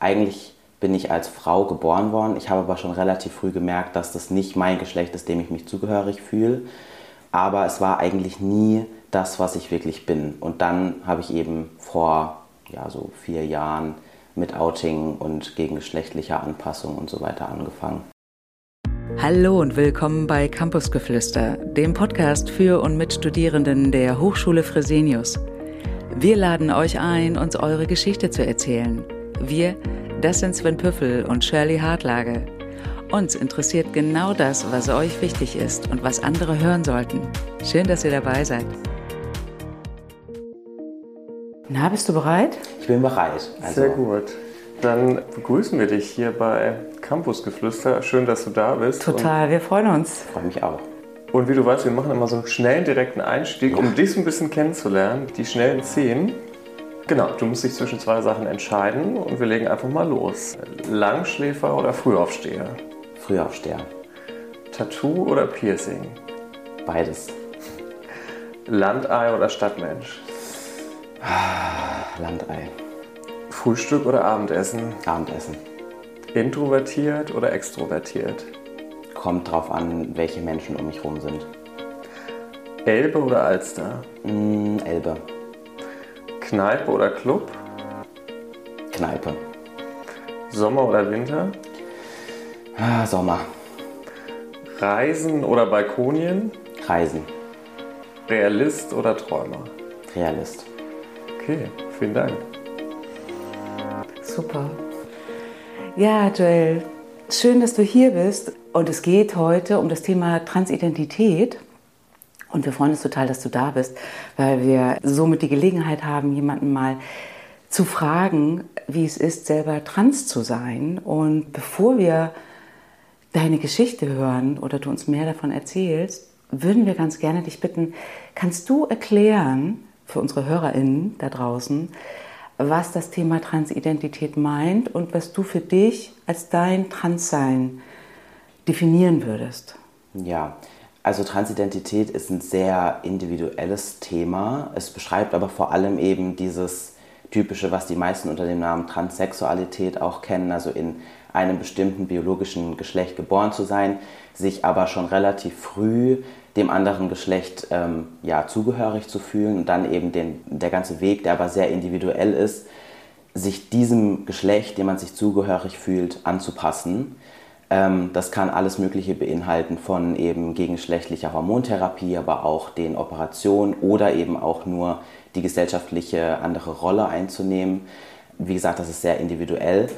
Eigentlich bin ich als Frau geboren worden. Ich habe aber schon relativ früh gemerkt, dass das nicht mein Geschlecht ist, dem ich mich zugehörig fühle. Aber es war eigentlich nie das, was ich wirklich bin. Und dann habe ich eben vor ja, so vier Jahren mit Outing und gegengeschlechtlicher Anpassung und so weiter angefangen. Hallo und willkommen bei Campusgeflüster, dem Podcast für und mit Studierenden der Hochschule Fresenius. Wir laden euch ein, uns eure Geschichte zu erzählen. Wir, das sind Sven Püffel und Shirley Hartlage. Uns interessiert genau das, was euch wichtig ist und was andere hören sollten. Schön, dass ihr dabei seid. Na, bist du bereit? Ich bin bereit. Also Sehr gut. Dann begrüßen wir dich hier bei Campusgeflüster. Schön, dass du da bist. Total, wir freuen uns. Ich freue mich auch. Und wie du weißt, wir machen immer so einen schnellen, direkten Einstieg, um dich so ein bisschen kennenzulernen, die schnellen Szenen. Genau, du musst dich zwischen zwei Sachen entscheiden und wir legen einfach mal los. Langschläfer oder Frühaufsteher? Frühaufsteher. Tattoo oder Piercing? Beides. Landei oder Stadtmensch? Landei. Frühstück oder Abendessen? Abendessen. Introvertiert oder extrovertiert? Kommt drauf an, welche Menschen um mich herum sind. Elbe oder Alster? Mm, Elbe. Kneipe oder Club? Kneipe. Sommer oder Winter? Ah, Sommer. Reisen oder Balkonien? Reisen. Realist oder Träumer? Realist. Okay, vielen Dank. Super. Ja, Joel, schön, dass du hier bist. Und es geht heute um das Thema Transidentität. Und wir freuen uns total, dass du da bist, weil wir somit die Gelegenheit haben, jemanden mal zu fragen, wie es ist, selber trans zu sein. Und bevor wir deine Geschichte hören oder du uns mehr davon erzählst, würden wir ganz gerne dich bitten, kannst du erklären für unsere HörerInnen da draußen, was das Thema Transidentität meint und was du für dich als dein Transsein definieren würdest? Ja, also Transidentität ist ein sehr individuelles Thema. Es beschreibt aber vor allem eben dieses typische, was die meisten unter dem Namen Transsexualität auch kennen, also in einem bestimmten biologischen Geschlecht geboren zu sein, sich aber schon relativ früh dem anderen Geschlecht ähm, ja, zugehörig zu fühlen und dann eben den, der ganze Weg, der aber sehr individuell ist, sich diesem Geschlecht, dem man sich zugehörig fühlt, anzupassen. Ähm, das kann alles Mögliche beinhalten, von eben gegenschlechtlicher Hormontherapie, aber auch den Operationen oder eben auch nur die gesellschaftliche andere Rolle einzunehmen. Wie gesagt, das ist sehr individuell.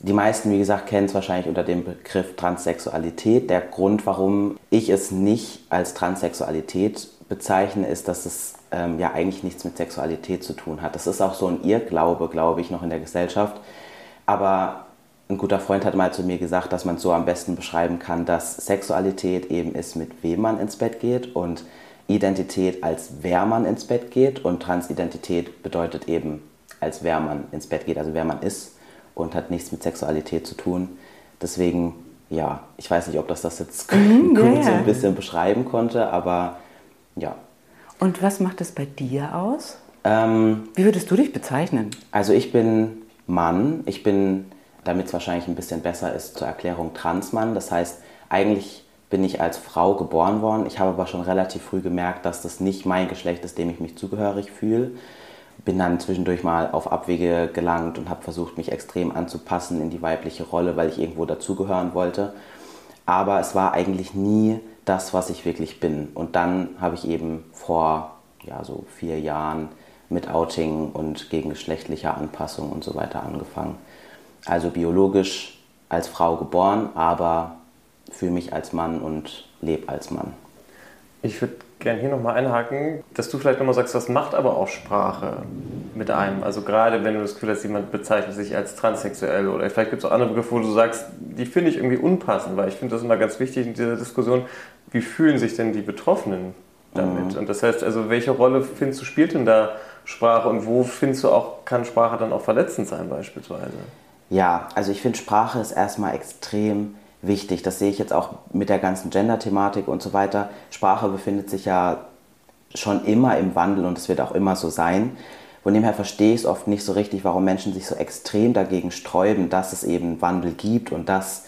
Die meisten, wie gesagt, kennen es wahrscheinlich unter dem Begriff Transsexualität. Der Grund, warum ich es nicht als Transsexualität bezeichne, ist, dass es ähm, ja eigentlich nichts mit Sexualität zu tun hat. Das ist auch so ein Irrglaube, glaube ich, noch in der Gesellschaft. Aber ein guter Freund hat mal zu mir gesagt, dass man es so am besten beschreiben kann, dass Sexualität eben ist, mit wem man ins Bett geht und Identität als wer man ins Bett geht und Transidentität bedeutet eben als wer man ins Bett geht, also wer man ist und hat nichts mit Sexualität zu tun. Deswegen, ja, ich weiß nicht, ob das das jetzt mhm, gut yeah. so ein bisschen beschreiben konnte, aber ja. Und was macht es bei dir aus? Ähm, Wie würdest du dich bezeichnen? Also ich bin Mann, ich bin damit es wahrscheinlich ein bisschen besser ist, zur Erklärung Transmann. Das heißt, eigentlich bin ich als Frau geboren worden. Ich habe aber schon relativ früh gemerkt, dass das nicht mein Geschlecht ist, dem ich mich zugehörig fühle. Bin dann zwischendurch mal auf Abwege gelangt und habe versucht, mich extrem anzupassen in die weibliche Rolle, weil ich irgendwo dazugehören wollte. Aber es war eigentlich nie das, was ich wirklich bin. Und dann habe ich eben vor ja, so vier Jahren mit Outing und gegengeschlechtlicher Anpassung und so weiter angefangen also biologisch als Frau geboren, aber fühle mich als Mann und lebe als Mann. Ich würde gerne hier nochmal einhaken, dass du vielleicht nochmal sagst, was macht aber auch Sprache mit einem? Also gerade wenn du das Gefühl hast, jemand bezeichnet sich als transsexuell oder vielleicht gibt es auch andere Begriffe, wo du sagst, die finde ich irgendwie unpassend, weil ich finde das immer ganz wichtig in dieser Diskussion, wie fühlen sich denn die Betroffenen damit? Mhm. Und das heißt, also welche Rolle findest du spielt denn da Sprache und wo findest du auch, kann Sprache dann auch verletzend sein beispielsweise? Ja, also ich finde, Sprache ist erstmal extrem wichtig. Das sehe ich jetzt auch mit der ganzen Gender-Thematik und so weiter. Sprache befindet sich ja schon immer im Wandel und es wird auch immer so sein. Von dem her verstehe ich es oft nicht so richtig, warum Menschen sich so extrem dagegen sträuben, dass es eben Wandel gibt und dass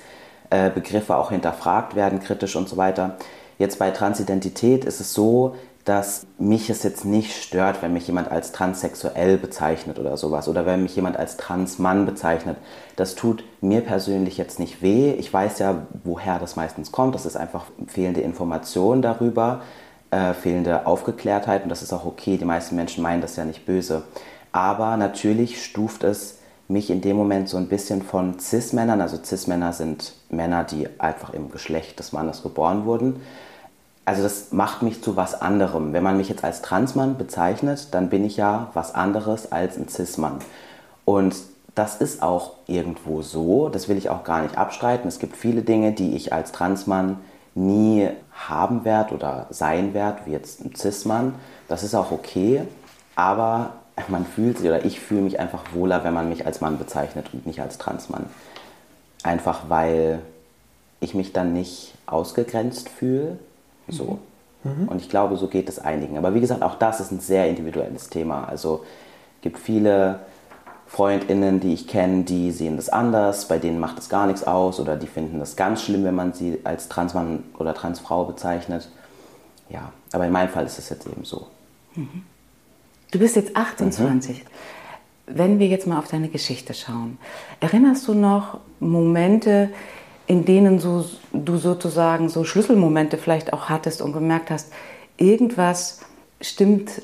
äh, Begriffe auch hinterfragt werden, kritisch und so weiter. Jetzt bei Transidentität ist es so, dass mich es jetzt nicht stört, wenn mich jemand als transsexuell bezeichnet oder sowas oder wenn mich jemand als Transmann bezeichnet. Das tut mir persönlich jetzt nicht weh. Ich weiß ja, woher das meistens kommt. Das ist einfach fehlende Information darüber, äh, fehlende Aufgeklärtheit und das ist auch okay. Die meisten Menschen meinen das ja nicht böse. Aber natürlich stuft es mich in dem Moment so ein bisschen von Cis-Männern, also Cis-Männer sind Männer, die einfach im Geschlecht des Mannes geboren wurden, also das macht mich zu was anderem. Wenn man mich jetzt als Transmann bezeichnet, dann bin ich ja was anderes als ein Cis-Mann. Und das ist auch irgendwo so, das will ich auch gar nicht abstreiten. Es gibt viele Dinge, die ich als Transmann nie haben werde oder sein werde, wie jetzt ein Cis-Mann. Das ist auch okay, aber man fühlt sich oder ich fühle mich einfach wohler, wenn man mich als Mann bezeichnet und nicht als Transmann. Einfach weil ich mich dann nicht ausgegrenzt fühle so. Mhm. Und ich glaube, so geht es einigen. Aber wie gesagt, auch das ist ein sehr individuelles Thema. Also es gibt viele FreundInnen, die ich kenne, die sehen das anders, bei denen macht es gar nichts aus oder die finden das ganz schlimm, wenn man sie als Transmann oder Transfrau bezeichnet. Ja, aber in meinem Fall ist es jetzt eben so. Mhm. Du bist jetzt 28. Mhm. Wenn wir jetzt mal auf deine Geschichte schauen, erinnerst du noch Momente, in denen so, du sozusagen so Schlüsselmomente vielleicht auch hattest und gemerkt hast, irgendwas stimmt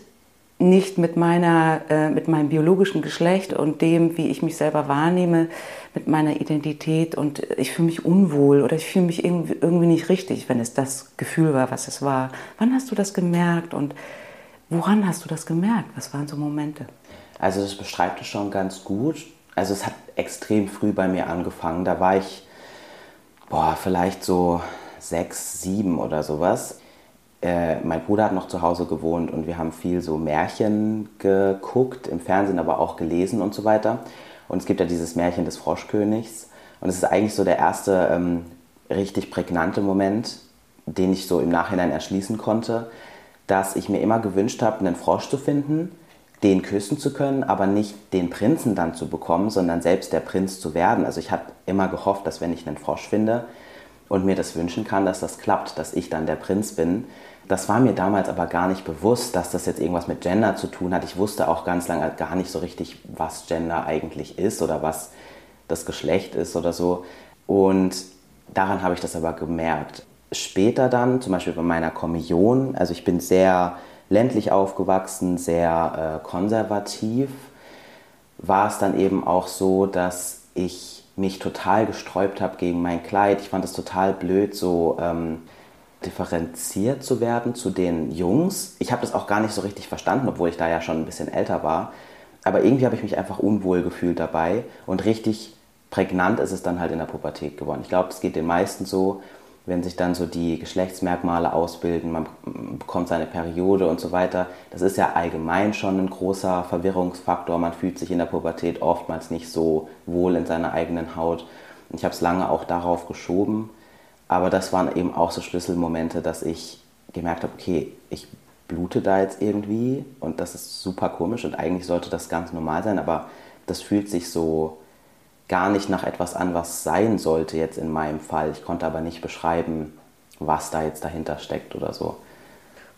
nicht mit, meiner, äh, mit meinem biologischen Geschlecht und dem, wie ich mich selber wahrnehme, mit meiner Identität und ich fühle mich unwohl oder ich fühle mich irgendwie, irgendwie nicht richtig, wenn es das Gefühl war, was es war. Wann hast du das gemerkt und woran hast du das gemerkt? Was waren so Momente? Also das beschreibt es schon ganz gut. Also es hat extrem früh bei mir angefangen. Da war ich boah, vielleicht so sechs, sieben oder sowas. Äh, mein Bruder hat noch zu Hause gewohnt und wir haben viel so Märchen geguckt, im Fernsehen aber auch gelesen und so weiter. Und es gibt ja dieses Märchen des Froschkönigs. Und es ist eigentlich so der erste ähm, richtig prägnante Moment, den ich so im Nachhinein erschließen konnte, dass ich mir immer gewünscht habe, einen Frosch zu finden, den küssen zu können, aber nicht den Prinzen dann zu bekommen, sondern selbst der Prinz zu werden. Also ich habe immer gehofft, dass wenn ich einen Frosch finde und mir das wünschen kann, dass das klappt, dass ich dann der Prinz bin. Das war mir damals aber gar nicht bewusst, dass das jetzt irgendwas mit Gender zu tun hat. Ich wusste auch ganz lange gar nicht so richtig, was Gender eigentlich ist oder was das Geschlecht ist oder so. Und daran habe ich das aber gemerkt. Später dann, zum Beispiel bei meiner Kommunion, also ich bin sehr ländlich aufgewachsen, sehr äh, konservativ, war es dann eben auch so, dass ich mich total gesträubt habe gegen mein Kleid. Ich fand es total blöd, so ähm, differenziert zu werden zu den Jungs. Ich habe das auch gar nicht so richtig verstanden, obwohl ich da ja schon ein bisschen älter war. Aber irgendwie habe ich mich einfach unwohl gefühlt dabei und richtig prägnant ist es dann halt in der Pubertät geworden. Ich glaube, es geht den meisten so, wenn sich dann so die Geschlechtsmerkmale ausbilden, man bekommt seine Periode und so weiter. Das ist ja allgemein schon ein großer Verwirrungsfaktor. Man fühlt sich in der Pubertät oftmals nicht so wohl in seiner eigenen Haut. Ich habe es lange auch darauf geschoben. Aber das waren eben auch so Schlüsselmomente, dass ich gemerkt habe, okay, ich blute da jetzt irgendwie und das ist super komisch und eigentlich sollte das ganz normal sein, aber das fühlt sich so gar nicht nach etwas an, was sein sollte jetzt in meinem Fall. Ich konnte aber nicht beschreiben, was da jetzt dahinter steckt oder so.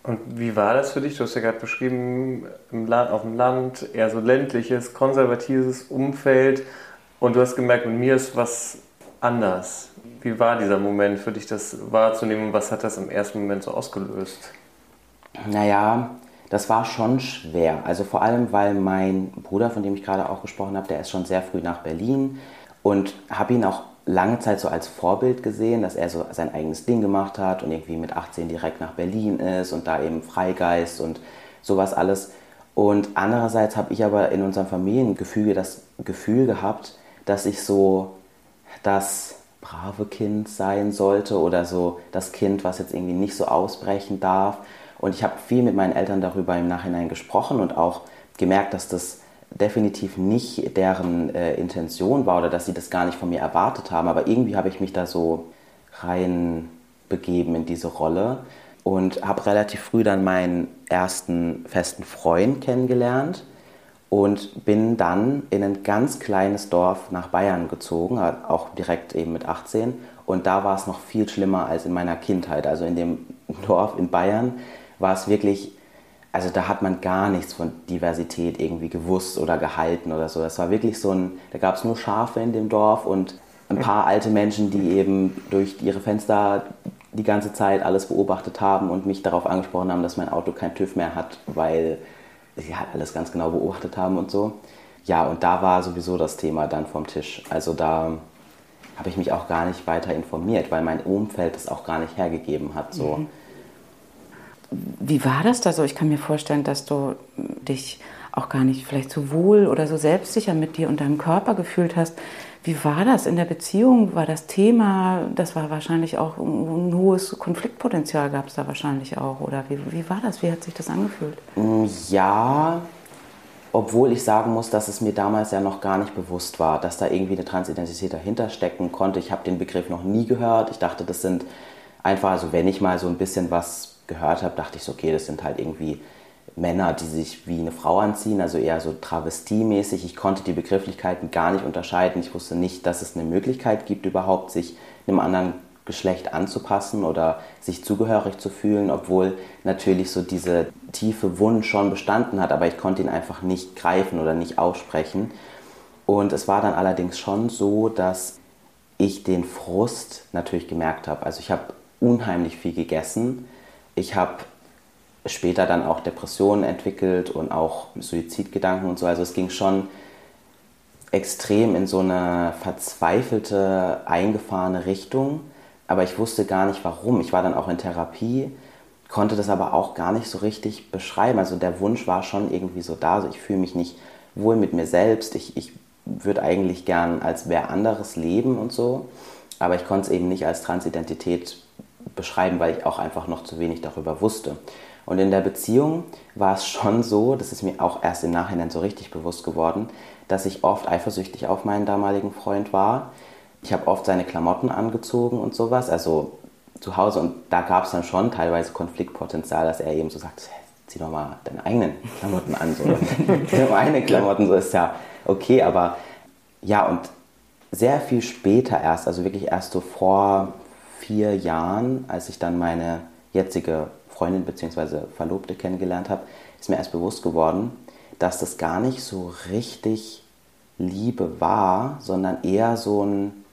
Und wie war das für dich? Du hast ja gerade beschrieben, auf dem Land, eher so ländliches, konservatives Umfeld und du hast gemerkt, mit mir ist was anders. Wie war dieser Moment für dich, das wahrzunehmen und was hat das im ersten Moment so ausgelöst? Naja, das war schon schwer. Also vor allem, weil mein Bruder, von dem ich gerade auch gesprochen habe, der ist schon sehr früh nach Berlin und habe ihn auch lange Zeit so als Vorbild gesehen, dass er so sein eigenes Ding gemacht hat und irgendwie mit 18 direkt nach Berlin ist und da eben Freigeist und sowas alles. Und andererseits habe ich aber in unserem Familiengefüge das Gefühl gehabt, dass ich so das brave Kind sein sollte oder so das Kind, was jetzt irgendwie nicht so ausbrechen darf. Und ich habe viel mit meinen Eltern darüber im Nachhinein gesprochen und auch gemerkt, dass das definitiv nicht deren äh, Intention war oder dass sie das gar nicht von mir erwartet haben. Aber irgendwie habe ich mich da so rein begeben in diese Rolle und habe relativ früh dann meinen ersten festen Freund kennengelernt. und bin dann in ein ganz kleines Dorf nach Bayern gezogen, auch direkt eben mit 18. Und da war es noch viel schlimmer als in meiner Kindheit. Also in dem Dorf in Bayern war es wirklich, also da hat man gar nichts von Diversität irgendwie gewusst oder gehalten oder so. Das war wirklich so ein, da gab es nur Schafe in dem Dorf und ein paar alte Menschen, die eben durch ihre Fenster die ganze Zeit alles beobachtet haben und mich darauf angesprochen haben, dass mein Auto kein TÜV mehr hat, weil sie halt alles ganz genau beobachtet haben und so. Ja, und da war sowieso das Thema dann vom Tisch. Also da habe ich mich auch gar nicht weiter informiert, weil mein Umfeld es auch gar nicht hergegeben hat. So. Mhm. Wie war das da so? Ich kann mir vorstellen, dass du dich auch gar nicht vielleicht so wohl oder so selbstsicher mit dir und deinem Körper gefühlt hast. Wie war das in der Beziehung? War das Thema? Das war wahrscheinlich auch ein hohes Konfliktpotenzial, gab es da wahrscheinlich auch. Oder wie, wie war das? Wie hat sich das angefühlt? Mm, ja, obwohl ich sagen muss, dass es mir damals ja noch gar nicht bewusst war, dass da irgendwie eine Transidentität dahinter stecken konnte. Ich habe den Begriff noch nie gehört. Ich dachte, das sind einfach, also wenn ich mal so ein bisschen was gehört habe, dachte ich so, okay, das sind halt irgendwie Männer, die sich wie eine Frau anziehen, also eher so travestiemäßig. Ich konnte die Begrifflichkeiten gar nicht unterscheiden. Ich wusste nicht, dass es eine Möglichkeit gibt, überhaupt sich einem anderen Geschlecht anzupassen oder sich zugehörig zu fühlen, obwohl natürlich so dieser tiefe Wunsch schon bestanden hat, aber ich konnte ihn einfach nicht greifen oder nicht aussprechen. Und es war dann allerdings schon so, dass ich den Frust natürlich gemerkt habe. Also ich habe unheimlich viel gegessen. Ich habe später dann auch Depressionen entwickelt und auch Suizidgedanken und so. Also es ging schon extrem in so eine verzweifelte, eingefahrene Richtung. Aber ich wusste gar nicht warum. Ich war dann auch in Therapie, konnte das aber auch gar nicht so richtig beschreiben. Also der Wunsch war schon irgendwie so da. Also ich fühle mich nicht wohl mit mir selbst. Ich, ich würde eigentlich gern als wer anderes leben und so. Aber ich konnte es eben nicht als Transidentität beschreiben, weil ich auch einfach noch zu wenig darüber wusste. Und in der Beziehung war es schon so, das ist mir auch erst im Nachhinein so richtig bewusst geworden, dass ich oft eifersüchtig auf meinen damaligen Freund war. Ich habe oft seine Klamotten angezogen und sowas, also zu Hause. Und da gab es dann schon teilweise Konfliktpotenzial, dass er eben so sagt, zieh doch mal deine eigenen Klamotten an. So. meine Klamotten, so ist ja okay. Aber ja, und sehr viel später erst, also wirklich erst so vor vier Jahren, als ich dann meine jetzige Freundin bzw. Verlobte kennengelernt habe, ist mir erst bewusst geworden, dass das gar nicht so richtig Liebe war, sondern eher so, ein,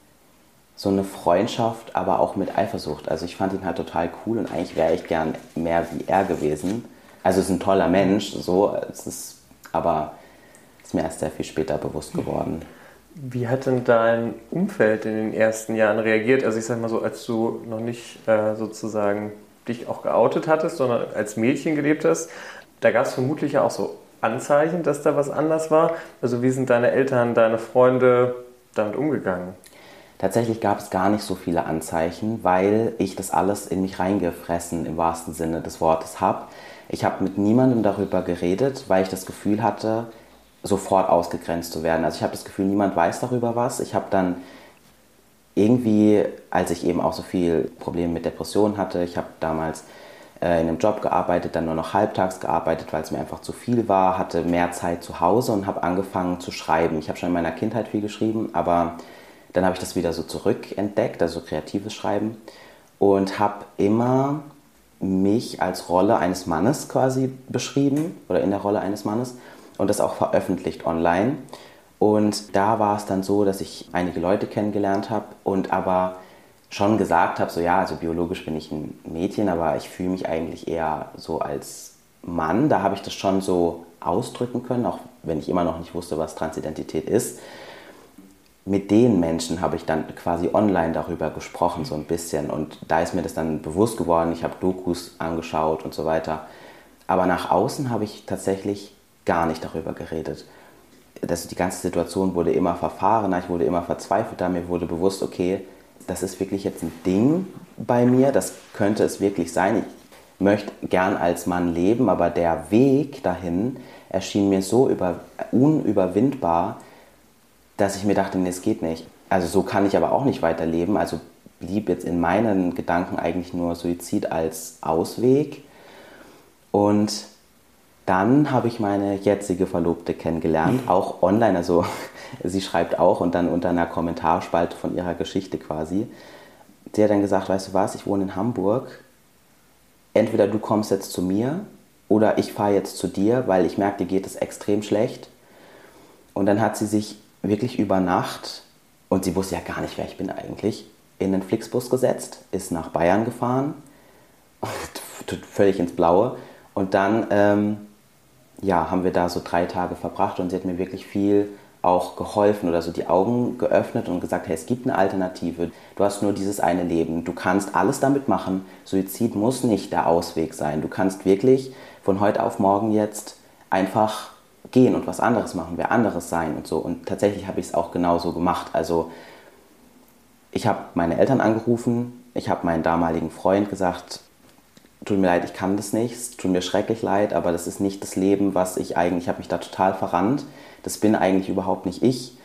so eine Freundschaft, aber auch mit Eifersucht. Also ich fand ihn halt total cool und eigentlich wäre ich gern mehr wie er gewesen. Also es ist ein toller Mensch, so, es ist, aber ist mir erst sehr viel später bewusst geworden. Wie hat denn dein Umfeld in den ersten Jahren reagiert? Also ich sag mal so, als du noch nicht äh, sozusagen dich auch geoutet hattest, sondern als Mädchen gelebt hast, da gab es vermutlich ja auch so Anzeichen, dass da was anders war. Also wie sind deine Eltern, deine Freunde damit umgegangen? Tatsächlich gab es gar nicht so viele Anzeichen, weil ich das alles in mich reingefressen im wahrsten Sinne des Wortes habe. Ich habe mit niemandem darüber geredet, weil ich das Gefühl hatte, sofort ausgegrenzt zu werden. Also ich habe das Gefühl, niemand weiß darüber was. Ich habe dann irgendwie, als ich eben auch so viel Probleme mit Depressionen hatte, ich habe damals äh, in einem Job gearbeitet, dann nur noch halbtags gearbeitet, weil es mir einfach zu viel war, hatte mehr Zeit zu Hause und habe angefangen zu schreiben. Ich habe schon in meiner Kindheit viel geschrieben, aber dann habe ich das wieder so zurückentdeckt, also kreatives Schreiben und habe immer mich als Rolle eines Mannes quasi beschrieben oder in der Rolle eines Mannes und das auch veröffentlicht online. Und da war es dann so, dass ich einige Leute kennengelernt habe und aber schon gesagt habe, so ja, also biologisch bin ich ein Mädchen, aber ich fühle mich eigentlich eher so als Mann. Da habe ich das schon so ausdrücken können, auch wenn ich immer noch nicht wusste, was Transidentität ist. Mit den Menschen habe ich dann quasi online darüber gesprochen, so ein bisschen. Und da ist mir das dann bewusst geworden. Ich habe Dokus angeschaut und so weiter. Aber nach außen habe ich tatsächlich gar nicht darüber geredet das, die ganze Situation wurde immer verfahrener, ich wurde immer verzweifelter, mir wurde bewusst, okay, das ist wirklich jetzt ein Ding bei mir, das könnte es wirklich sein. Ich möchte gern als Mann leben, aber der Weg dahin erschien mir so über, unüberwindbar, dass ich mir dachte, nee, es geht nicht. Also so kann ich aber auch nicht weiterleben. Also blieb jetzt in meinen Gedanken eigentlich nur Suizid als Ausweg. Und dann habe ich meine jetzige Verlobte kennengelernt, auch online. Also sie schreibt auch und dann unter einer Kommentarspalte von ihrer Geschichte quasi. Sie hat dann gesagt, weißt du was, ich wohne in Hamburg. Entweder du kommst jetzt zu mir oder ich fahre jetzt zu dir, weil ich merke, dir geht es extrem schlecht. Und dann hat sie sich wirklich über Nacht, und sie wusste ja gar nicht, wer ich bin eigentlich, in den Flixbus gesetzt, ist nach Bayern gefahren, völlig ins Blaue. Und dann ähm, ja, haben wir da so drei Tage verbracht und sie hat mir wirklich viel auch geholfen oder so die Augen geöffnet und gesagt, hey, es gibt eine Alternative. Du hast nur dieses eine Leben. Du kannst alles damit machen. Suizid muss nicht der Ausweg sein. Du kannst wirklich von heute auf morgen jetzt einfach gehen und was anderes machen, wer anderes sein und so. Und tatsächlich habe ich es auch genauso gemacht. Also ich habe meine Eltern angerufen, ich habe meinen damaligen Freund gesagt, tut mir leid, ich kann das nicht, es tut mir schrecklich leid, aber das ist nicht das Leben, was ich eigentlich, ich habe mich da total verrannt. Das bin eigentlich überhaupt nicht ich.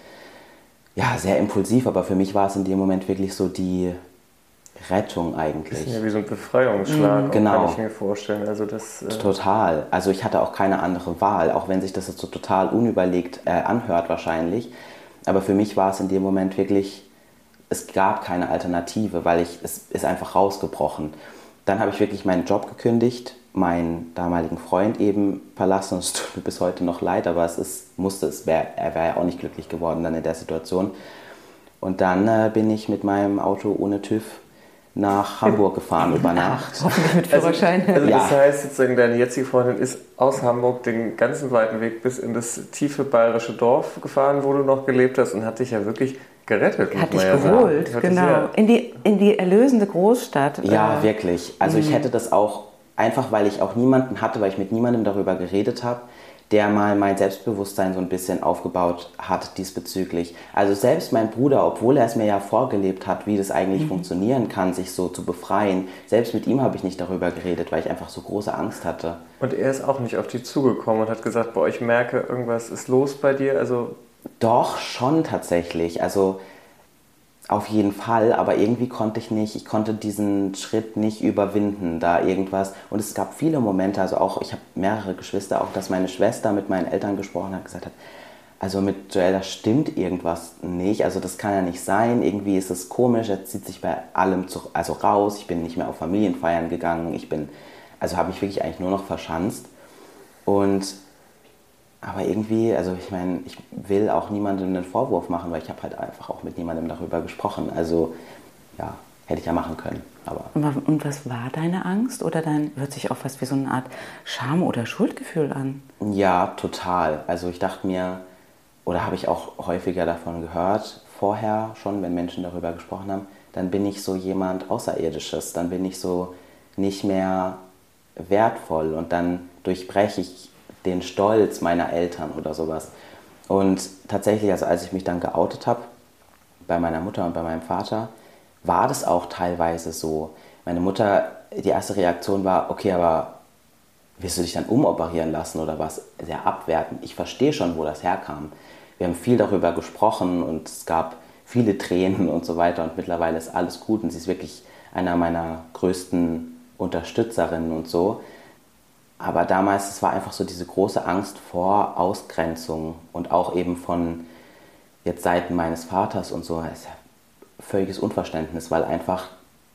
Ja, sehr impulsiv, aber für mich war es in dem Moment wirklich so die Rettung eigentlich. Das ist ja wie so ein Befreiungsschlag, mhm, genau. kann ich mir vorstellen. Also das, äh total. Also ich hatte auch keine andere Wahl, auch wenn sich das jetzt so total unüberlegt äh, anhört wahrscheinlich. Aber für mich war es in dem Moment wirklich, es gab keine Alternative, weil ich, es ist einfach rausgebrochen. Dann habe ich wirklich meinen Job gekündigt, meinen damaligen Freund eben verlassen. Es tut mir bis heute noch leid, aber es ist, musste, es wär, er wäre ja auch nicht glücklich geworden dann in der Situation. Und dann äh, bin ich mit meinem Auto ohne TÜV nach Hamburg gefahren über Nacht. Hoffentlich mit Führerschein. Also, also ja. das heißt sozusagen, deine jetzige Freundin ist aus Hamburg den ganzen weiten Weg bis in das tiefe bayerische Dorf gefahren, wo du noch gelebt hast und hat dich ja wirklich gerettet. Hat dich ja geholt, sagen. genau. In, die, in die erlösende Großstadt. Ja, äh, wirklich. Also ich mhm. hätte das auch, einfach weil ich auch niemanden hatte, weil ich mit niemandem darüber geredet habe, der mal mein Selbstbewusstsein so ein bisschen aufgebaut hat diesbezüglich. Also selbst mein Bruder, obwohl er es mir ja vorgelebt hat, wie das eigentlich mhm. funktionieren kann, sich so zu befreien, selbst mit ihm habe ich nicht darüber geredet, weil ich einfach so große Angst hatte. Und er ist auch nicht auf dich zugekommen und hat gesagt, boah, ich merke, irgendwas ist los bei dir. Also doch, schon tatsächlich. Also auf jeden Fall, aber irgendwie konnte ich nicht, ich konnte diesen Schritt nicht überwinden, da irgendwas. Und es gab viele Momente, also auch, ich habe mehrere Geschwister, auch dass meine Schwester mit meinen Eltern gesprochen hat, gesagt hat, also mit Joel, da stimmt irgendwas nicht, also das kann ja nicht sein, irgendwie ist es komisch, er zieht sich bei allem zu, also raus, ich bin nicht mehr auf Familienfeiern gegangen, ich bin, also habe ich wirklich eigentlich nur noch verschanzt. Und aber irgendwie, also ich meine, ich will auch niemandem einen Vorwurf machen, weil ich habe halt einfach auch mit niemandem darüber gesprochen. Also ja, hätte ich ja machen können. Aber und was war deine Angst? Oder dann hört sich auch fast wie so eine Art Scham- oder Schuldgefühl an? Ja, total. Also ich dachte mir, oder habe ich auch häufiger davon gehört, vorher schon, wenn Menschen darüber gesprochen haben, dann bin ich so jemand Außerirdisches, dann bin ich so nicht mehr wertvoll und dann durchbreche ich den Stolz meiner Eltern oder sowas. Und tatsächlich, also als ich mich dann geoutet habe, bei meiner Mutter und bei meinem Vater, war das auch teilweise so. Meine Mutter, die erste Reaktion war, okay, aber wirst du dich dann umoperieren lassen oder was? Sehr abwertend. Ich verstehe schon, wo das herkam. Wir haben viel darüber gesprochen und es gab viele Tränen und so weiter und mittlerweile ist alles gut und sie ist wirklich einer meiner größten Unterstützerinnen und so. Aber damals, es war einfach so diese große Angst vor Ausgrenzung und auch eben von jetzt Seiten meines Vaters und so. Ist ja völliges Unverständnis, weil einfach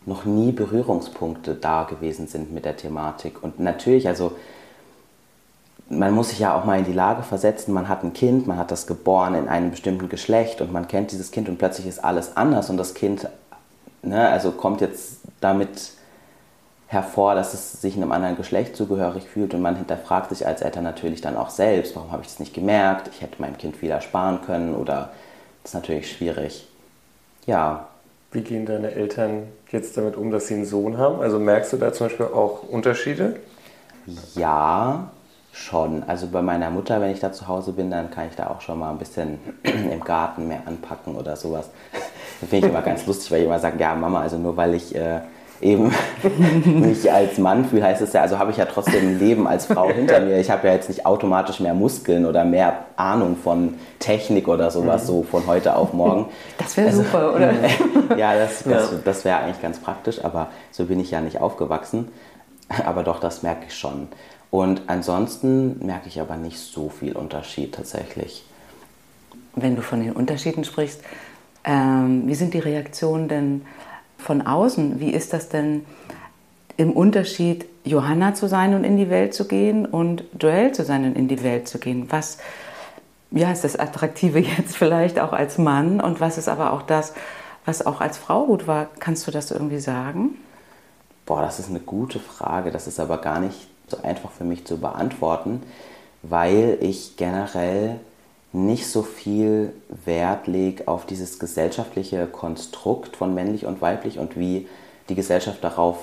noch nie Berührungspunkte da gewesen sind mit der Thematik. Und natürlich, also man muss sich ja auch mal in die Lage versetzen, man hat ein Kind, man hat das geboren in einem bestimmten Geschlecht und man kennt dieses Kind und plötzlich ist alles anders und das Kind, ne, also kommt jetzt damit hervor, dass es sich einem anderen Geschlecht zugehörig fühlt und man hinterfragt sich als Eltern natürlich dann auch selbst, warum habe ich das nicht gemerkt, ich hätte meinem Kind wieder sparen können oder das ist natürlich schwierig. Ja. Wie gehen deine Eltern jetzt damit um, dass sie einen Sohn haben? Also merkst du da zum Beispiel auch Unterschiede? Ja, schon. Also bei meiner Mutter, wenn ich da zu Hause bin, dann kann ich da auch schon mal ein bisschen im Garten mehr anpacken oder sowas. Das finde ich immer ganz lustig, weil ich immer sage, ja Mama, also nur weil ich äh, eben mich als Mann fühle, heißt es ja, also habe ich ja trotzdem ein Leben als Frau hinter mir. Ich habe ja jetzt nicht automatisch mehr Muskeln oder mehr Ahnung von Technik oder sowas, so von heute auf morgen. Das wäre also, super, oder? ja, das, das, das wäre eigentlich ganz praktisch, aber so bin ich ja nicht aufgewachsen. Aber doch, das merke ich schon. Und ansonsten merke ich aber nicht so viel Unterschied tatsächlich. Wenn du von den Unterschieden sprichst, ähm, wie sind die Reaktionen denn von außen? Wie ist das denn im Unterschied, Johanna zu sein und in die Welt zu gehen und Joel zu sein und in die Welt zu gehen? Was ja, ist das Attraktive jetzt vielleicht auch als Mann und was ist aber auch das, was auch als Frau gut war? Kannst du das irgendwie sagen? Boah, das ist eine gute Frage. Das ist aber gar nicht so einfach für mich zu beantworten, weil ich generell nicht so viel Wert lege auf dieses gesellschaftliche Konstrukt von männlich und weiblich und wie die Gesellschaft darauf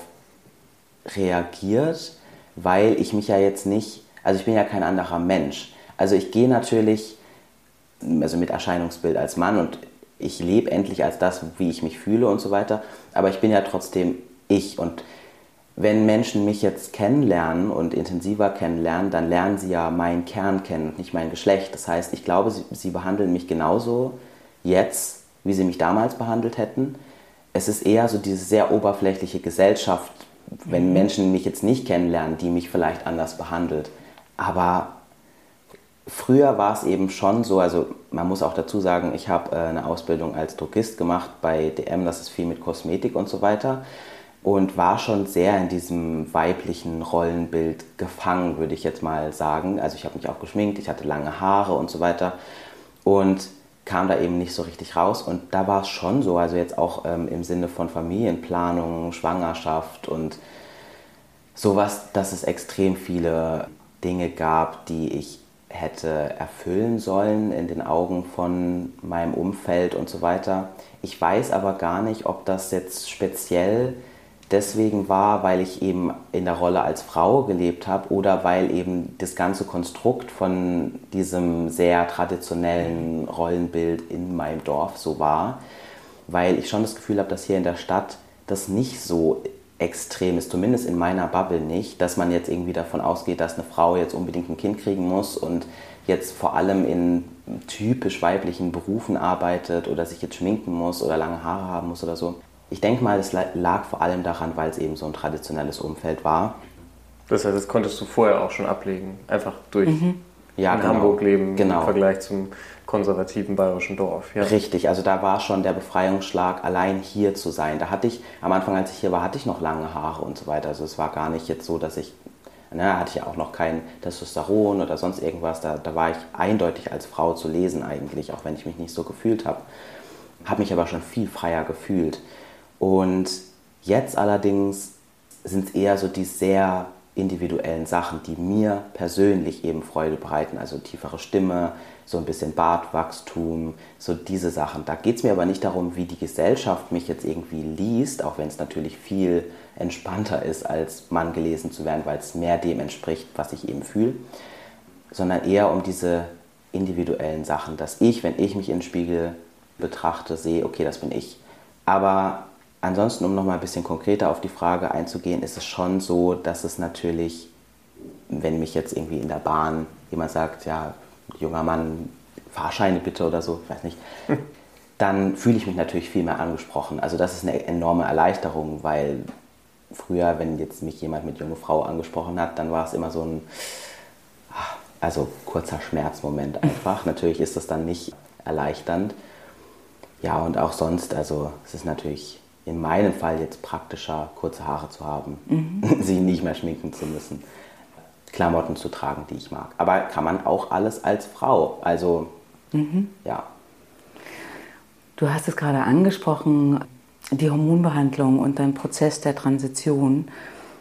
reagiert, weil ich mich ja jetzt nicht, also ich bin ja kein anderer Mensch. Also ich gehe natürlich, also mit Erscheinungsbild als Mann und ich lebe endlich als das, wie ich mich fühle und so weiter, aber ich bin ja trotzdem ich und wenn Menschen mich jetzt kennenlernen und intensiver kennenlernen, dann lernen sie ja meinen Kern kennen und nicht mein Geschlecht. Das heißt, ich glaube, sie, sie behandeln mich genauso jetzt, wie sie mich damals behandelt hätten. Es ist eher so diese sehr oberflächliche Gesellschaft, wenn mhm. Menschen mich jetzt nicht kennenlernen, die mich vielleicht anders behandelt. Aber früher war es eben schon so, also man muss auch dazu sagen, ich habe äh, eine Ausbildung als Druckist gemacht bei DM, das ist viel mit Kosmetik und so weiter und war schon sehr in diesem weiblichen Rollenbild gefangen, würde ich jetzt mal sagen. Also ich habe mich auch geschminkt, ich hatte lange Haare und so weiter und kam da eben nicht so richtig raus. Und da war es schon so, also jetzt auch ähm, im Sinne von Familienplanung, Schwangerschaft und sowas, dass es extrem viele Dinge gab, die ich hätte erfüllen sollen in den Augen von meinem Umfeld und so weiter. Ich weiß aber gar nicht, ob das jetzt speziell deswegen war, weil ich eben in der Rolle als Frau gelebt habe oder weil eben das ganze Konstrukt von diesem sehr traditionellen Rollenbild in meinem Dorf so war, weil ich schon das Gefühl habe, dass hier in der Stadt das nicht so extrem ist, zumindest in meiner Bubble nicht, dass man jetzt irgendwie davon ausgeht, dass eine Frau jetzt unbedingt ein Kind kriegen muss und jetzt vor allem in typisch weiblichen Berufen arbeitet oder sich jetzt schminken muss oder lange Haare haben muss oder so. Ich denke mal, es lag vor allem daran, weil es eben so ein traditionelles Umfeld war. Das heißt, das konntest du vorher auch schon ablegen, einfach durch mhm. ja, in genau. Hamburg leben genau. im Vergleich zum konservativen bayerischen Dorf. Ja. Richtig, also da war schon der Befreiungsschlag, allein hier zu sein. Da hatte ich, am Anfang, als ich hier war, hatte ich noch lange Haare und so weiter. Also es war gar nicht jetzt so, dass ich, na, hatte ich ja auch noch kein Testosteron oder sonst irgendwas. Da, da war ich eindeutig als Frau zu lesen eigentlich, auch wenn ich mich nicht so gefühlt habe. Habe mich aber schon viel freier gefühlt. Und jetzt allerdings sind es eher so die sehr individuellen Sachen, die mir persönlich eben Freude bereiten. Also tiefere Stimme, so ein bisschen Bartwachstum, so diese Sachen. Da geht es mir aber nicht darum, wie die Gesellschaft mich jetzt irgendwie liest, auch wenn es natürlich viel entspannter ist, als Mann gelesen zu werden, weil es mehr dem entspricht, was ich eben fühle, sondern eher um diese individuellen Sachen, dass ich, wenn ich mich in den Spiegel betrachte, sehe, okay, das bin ich. Aber ansonsten, um nochmal ein bisschen konkreter auf die Frage einzugehen, ist es schon so, dass es natürlich, wenn mich jetzt irgendwie in der Bahn jemand sagt, ja, junger Mann, Fahrscheine bitte oder so, ich weiß nicht, dann fühle ich mich natürlich viel mehr angesprochen. Also das ist eine enorme Erleichterung, weil früher, wenn jetzt mich jemand mit junge Frau angesprochen hat, dann war es immer so ein, ah, also kurzer Schmerzmoment einfach. natürlich ist das dann nicht erleichternd. Ja, und auch sonst, also es ist natürlich in meinem Fall jetzt praktischer, kurze Haare zu haben, mhm. sich nicht mehr schminken zu müssen, Klamotten zu tragen, die ich mag. Aber kann man auch alles als Frau. Also, mhm. ja. Du hast es gerade angesprochen, die Hormonbehandlung und dein Prozess der Transition.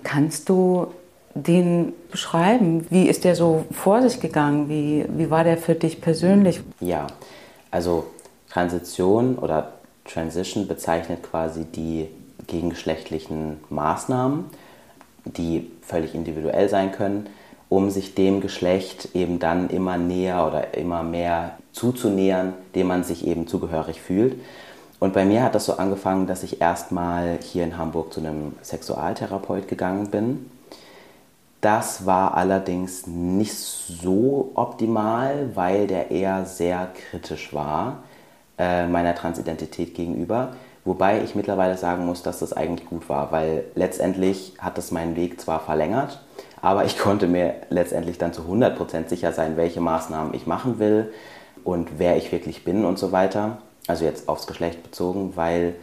Kannst du den beschreiben? Wie ist der so vor sich gegangen? Wie, wie war der für dich persönlich? Ja, also Transition oder Transition bezeichnet quasi die gegengeschlechtlichen Maßnahmen, die völlig individuell sein können, um sich dem Geschlecht eben dann immer näher oder immer mehr zuzunähern, dem man sich eben zugehörig fühlt. Und bei mir hat das so angefangen, dass ich erstmal hier in Hamburg zu einem Sexualtherapeut gegangen bin. Das war allerdings nicht so optimal, weil der eher sehr kritisch war äh, meiner Transidentität gegenüber. Wobei ich mittlerweile sagen muss, dass das eigentlich gut war, weil letztendlich hat das meinen Weg zwar verlängert, Aber ich konnte mir letztendlich dann zu 100% sicher sein, welche Maßnahmen ich machen will und wer ich wirklich bin und so weiter. Also jetzt aufs Geschlecht bezogen, weil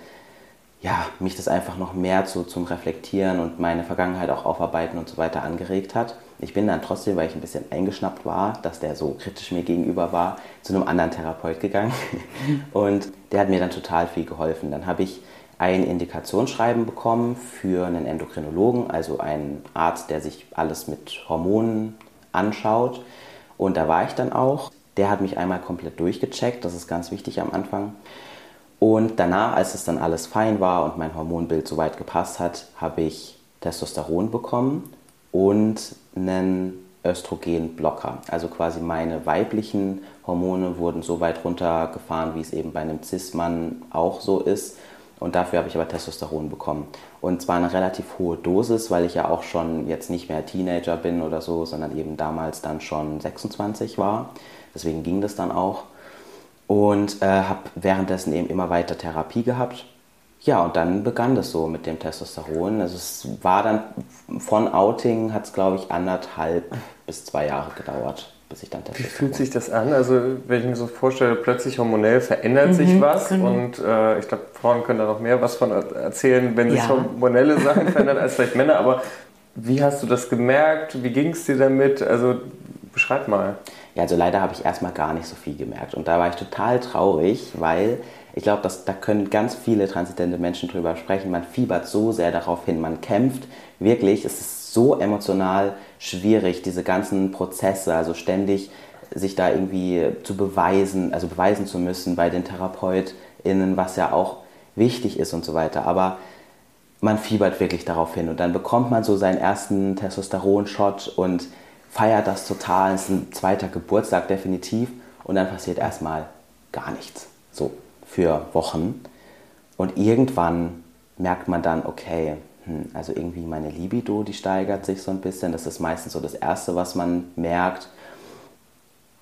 ja, mich das einfach noch mehr zu, zum Reflektieren und meine Vergangenheit auch aufarbeiten und so weiter angeregt hat. Ich bin dann trotzdem, weil ich ein bisschen eingeschnappt war, dass der so kritisch mir gegenüber war, zu einem anderen Therapeut gegangen. Und der hat mir dann total viel geholfen. Dann habe ich ein Indikationsschreiben bekommen für einen Endokrinologen, also einen Arzt, der sich alles mit Hormonen anschaut. Und da war ich dann auch. Der hat mich einmal komplett durchgecheckt, das ist ganz wichtig am Anfang. Und danach, als es dann alles fein war und mein Hormonbild soweit gepasst hat, habe ich Testosteron bekommen und einen Östrogenblocker. Also quasi meine weiblichen Hormone wurden so weit runtergefahren, wie es eben bei einem Cis-Mann auch so ist. Und dafür habe ich aber Testosteron bekommen. Und zwar eine relativ hohe Dosis, weil ich ja auch schon jetzt nicht mehr Teenager bin oder so, sondern eben damals dann schon 26 war. Deswegen ging das dann auch. Und äh, habe währenddessen eben immer weiter Therapie gehabt ja, und dann begann das so mit dem Testosteron. Also es war dann von Outing, hat es glaube ich anderthalb bis zwei Jahre gedauert, bis ich dann Testosteron. Wie fühlt sich das an? Also wenn ich mir so vorstelle, plötzlich hormonell verändert mhm, sich was genau. und äh, ich glaube, Frauen können da noch mehr was von erzählen, wenn sich ja. hormonelle Sachen verändern als vielleicht Männer. Aber wie hast du das gemerkt? Wie ging es dir damit? Also beschreib mal. Ja, also leider habe ich erstmal gar nicht so viel gemerkt und da war ich total traurig, weil ich glaube, da können ganz viele transidente Menschen drüber sprechen. Man fiebert so sehr darauf hin, man kämpft wirklich. Es ist so emotional schwierig, diese ganzen Prozesse, also ständig sich da irgendwie zu beweisen, also beweisen zu müssen bei den TherapeutInnen, was ja auch wichtig ist und so weiter. Aber man fiebert wirklich darauf hin und dann bekommt man so seinen ersten Testosteron-Shot und feiert das total. Es ist ein zweiter Geburtstag definitiv und dann passiert erstmal gar nichts. So für Wochen. Und irgendwann merkt man dann, okay, hm, also irgendwie meine Libido, die steigert sich so ein bisschen. Das ist meistens so das Erste, was man merkt.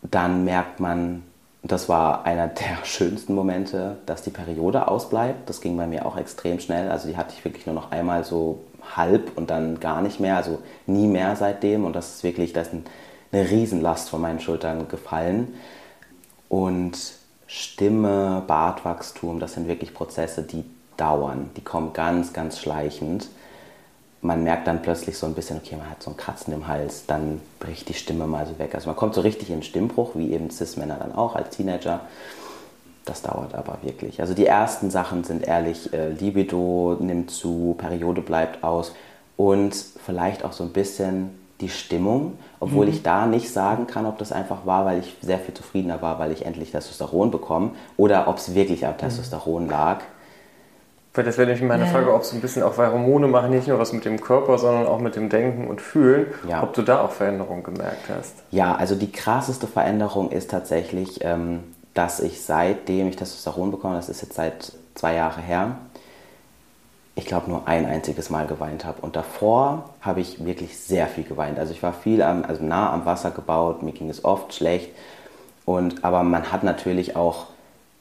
Dann merkt man, das war einer der schönsten Momente, dass die Periode ausbleibt. Das ging bei mir auch extrem schnell. Also die hatte ich wirklich nur noch einmal so halb und dann gar nicht mehr, also nie mehr seitdem. Und das ist wirklich, das ist eine Riesenlast von meinen Schultern gefallen. Und Stimme, Bartwachstum, das sind wirklich Prozesse, die dauern. Die kommen ganz, ganz schleichend. Man merkt dann plötzlich so ein bisschen, okay, man hat so ein Kratzen im Hals, dann bricht die Stimme mal so weg. Also man kommt so richtig in Stimmbruch, wie eben Cis-Männer dann auch als Teenager. Das dauert aber wirklich. Also die ersten Sachen sind ehrlich, äh, Libido nimmt zu, Periode bleibt aus und vielleicht auch so ein bisschen die Stimmung, obwohl mhm. ich da nicht sagen kann, ob das einfach war, weil ich sehr viel zufriedener war, weil ich endlich Testosteron bekomme oder ob es wirklich am mhm. Testosteron lag. Weil das wäre nämlich meine ja. Frage, ob so ein bisschen auch, weil Hormone machen nicht nur was mit dem Körper, sondern auch mit dem Denken und Fühlen, ja. ob du da auch Veränderungen gemerkt hast. Ja, also die krasseste Veränderung ist tatsächlich, ähm, dass ich seitdem ich Testosteron bekomme, das ist jetzt seit zwei Jahren her, ich glaube, nur ein einziges Mal geweint habe. Und davor habe ich wirklich sehr viel geweint. Also ich war viel am, also nah am Wasser gebaut, mir ging es oft schlecht. Und, aber man hat natürlich auch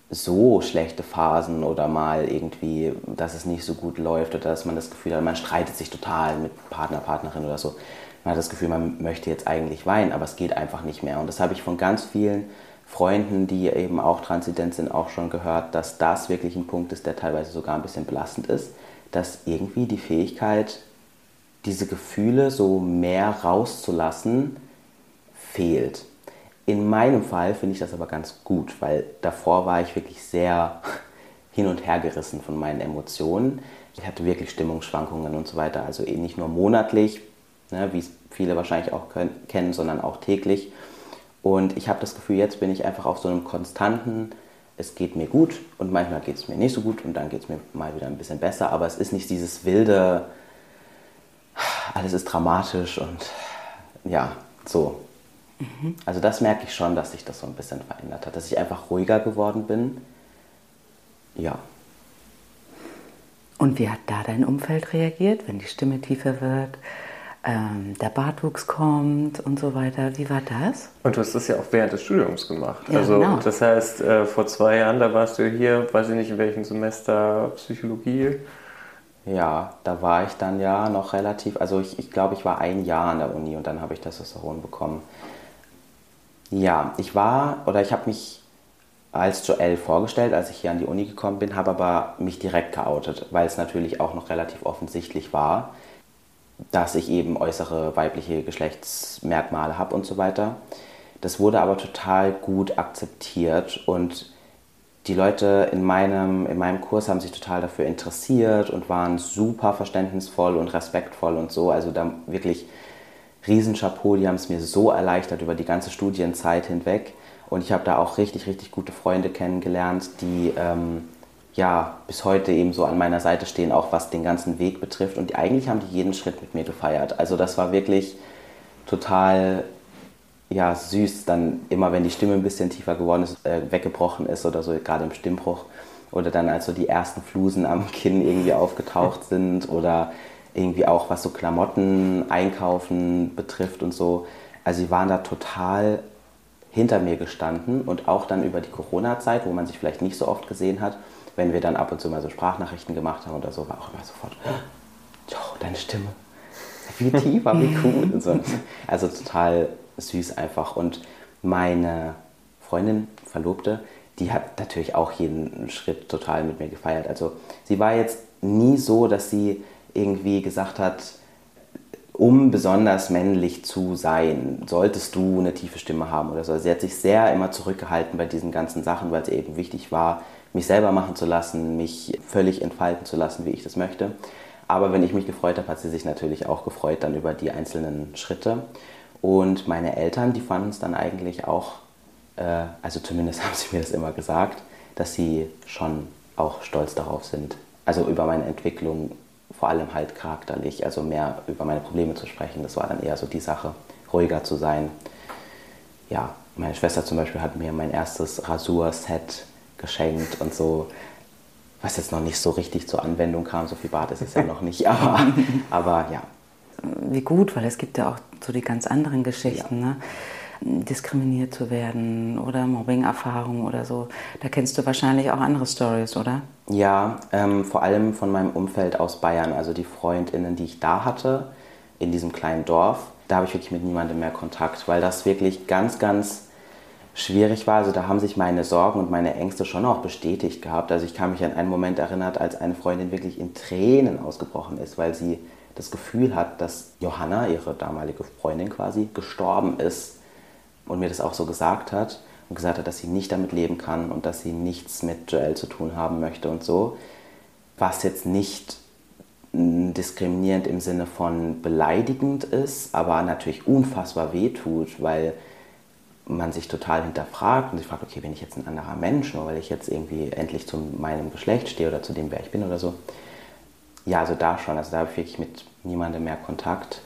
so schlechte Phasen oder mal irgendwie, dass es nicht so gut läuft oder dass man das Gefühl hat, man streitet sich total mit Partner, Partnerin oder so. Man hat das Gefühl, man möchte jetzt eigentlich weinen, aber es geht einfach nicht mehr. Und das habe ich von ganz vielen Freunden, die eben auch transident sind, auch schon gehört, dass das wirklich ein Punkt ist, der teilweise sogar ein bisschen belastend ist dass irgendwie die Fähigkeit, diese Gefühle so mehr rauszulassen, fehlt. In meinem Fall finde ich das aber ganz gut, weil davor war ich wirklich sehr hin und her gerissen von meinen Emotionen. Ich hatte wirklich Stimmungsschwankungen und so weiter, also eben nicht nur monatlich, ne, wie es viele wahrscheinlich auch können, kennen, sondern auch täglich. Und ich habe das Gefühl, jetzt bin ich einfach auf so einem konstanten es geht mir gut und manchmal geht es mir nicht so gut und dann geht es mir mal wieder ein bisschen besser, aber es ist nicht dieses wilde, alles ist dramatisch und ja, so. Mhm. Also das merke ich schon, dass sich das so ein bisschen verändert hat, dass ich einfach ruhiger geworden bin. Ja. Und wie hat da dein Umfeld reagiert, wenn die Stimme tiefer wird? Ähm, der Bartwuchs kommt und so weiter. Wie war das? Und du hast das ja auch während des Studiums gemacht. Ja, also genau. das heißt, äh, vor zwei Jahren, da warst du hier, weiß ich nicht in welchem Semester Psychologie. Ja, da war ich dann ja noch relativ, also ich, ich glaube, ich war ein Jahr an der Uni und dann habe ich Testosteron bekommen. Ja, ich war oder ich habe mich als Joel vorgestellt, als ich hier an die Uni gekommen bin, habe aber mich direkt geoutet, weil es natürlich auch noch relativ offensichtlich war, dass ich eben äußere weibliche Geschlechtsmerkmale habe und so weiter. Das wurde aber total gut akzeptiert und die Leute in meinem, in meinem Kurs haben sich total dafür interessiert und waren super verständnisvoll und respektvoll und so. Also da wirklich Riesenchapeau, die haben es mir so erleichtert über die ganze Studienzeit hinweg. Und ich habe da auch richtig, richtig gute Freunde kennengelernt, die ähm, ja bis heute eben so an meiner Seite stehen, auch was den ganzen Weg betrifft. Und eigentlich haben die jeden Schritt mit mir gefeiert. Also das war wirklich total ja, süß, dann immer, wenn die Stimme ein bisschen tiefer geworden ist, äh, weggebrochen ist oder so, gerade im Stimmbruch. Oder dann, als so die ersten Flusen am Kinn irgendwie aufgetaucht sind oder irgendwie auch was so Klamotten einkaufen betrifft und so. Also sie waren da total hinter mir gestanden und auch dann über die Corona-Zeit, wo man sich vielleicht nicht so oft gesehen hat, wenn wir dann ab und zu mal so Sprachnachrichten gemacht haben oder so, war auch immer sofort, oh, deine Stimme, wie tiefer, wie cool. Also total süß einfach. Und meine Freundin, Verlobte, die hat natürlich auch jeden Schritt total mit mir gefeiert. Also sie war jetzt nie so, dass sie irgendwie gesagt hat, um besonders männlich zu sein, solltest du eine tiefe Stimme haben oder so. Sie hat sich sehr immer zurückgehalten bei diesen ganzen Sachen, weil es eben wichtig war, mich selber machen zu lassen, mich völlig entfalten zu lassen, wie ich das möchte. Aber wenn ich mich gefreut habe, hat sie sich natürlich auch gefreut dann über die einzelnen Schritte. Und meine Eltern, die fanden es dann eigentlich auch, äh, also zumindest haben sie mir das immer gesagt, dass sie schon auch stolz darauf sind. Also über meine Entwicklung, vor allem halt charakterlich, also mehr über meine Probleme zu sprechen. Das war dann eher so die Sache, ruhiger zu sein. Ja, meine Schwester zum Beispiel hat mir mein erstes Rasurset geschenkt und so, was jetzt noch nicht so richtig zur Anwendung kam. So viel Bart ist es ja noch nicht, aber, aber ja. Wie gut, weil es gibt ja auch so die ganz anderen Geschichten. Ja. Ne? diskriminiert zu werden oder Mobbing-Erfahrungen oder so. Da kennst du wahrscheinlich auch andere Stories, oder? Ja, ähm, vor allem von meinem Umfeld aus Bayern. Also die Freundinnen, die ich da hatte, in diesem kleinen Dorf, da habe ich wirklich mit niemandem mehr Kontakt, weil das wirklich ganz, ganz schwierig war. Also da haben sich meine Sorgen und meine Ängste schon auch bestätigt gehabt. Also ich kann mich an einen Moment erinnert, als eine Freundin wirklich in Tränen ausgebrochen ist, weil sie das Gefühl hat, dass Johanna, ihre damalige Freundin quasi, gestorben ist und mir das auch so gesagt hat und gesagt hat, dass sie nicht damit leben kann und dass sie nichts mit Joel zu tun haben möchte und so. Was jetzt nicht diskriminierend im Sinne von beleidigend ist, aber natürlich unfassbar wehtut, weil man sich total hinterfragt und sich fragt, okay, bin ich jetzt ein anderer Mensch, nur weil ich jetzt irgendwie endlich zu meinem Geschlecht stehe oder zu dem, wer ich bin oder so ja, also da schon. Also da habe ich wirklich mit niemandem mehr Kontakt.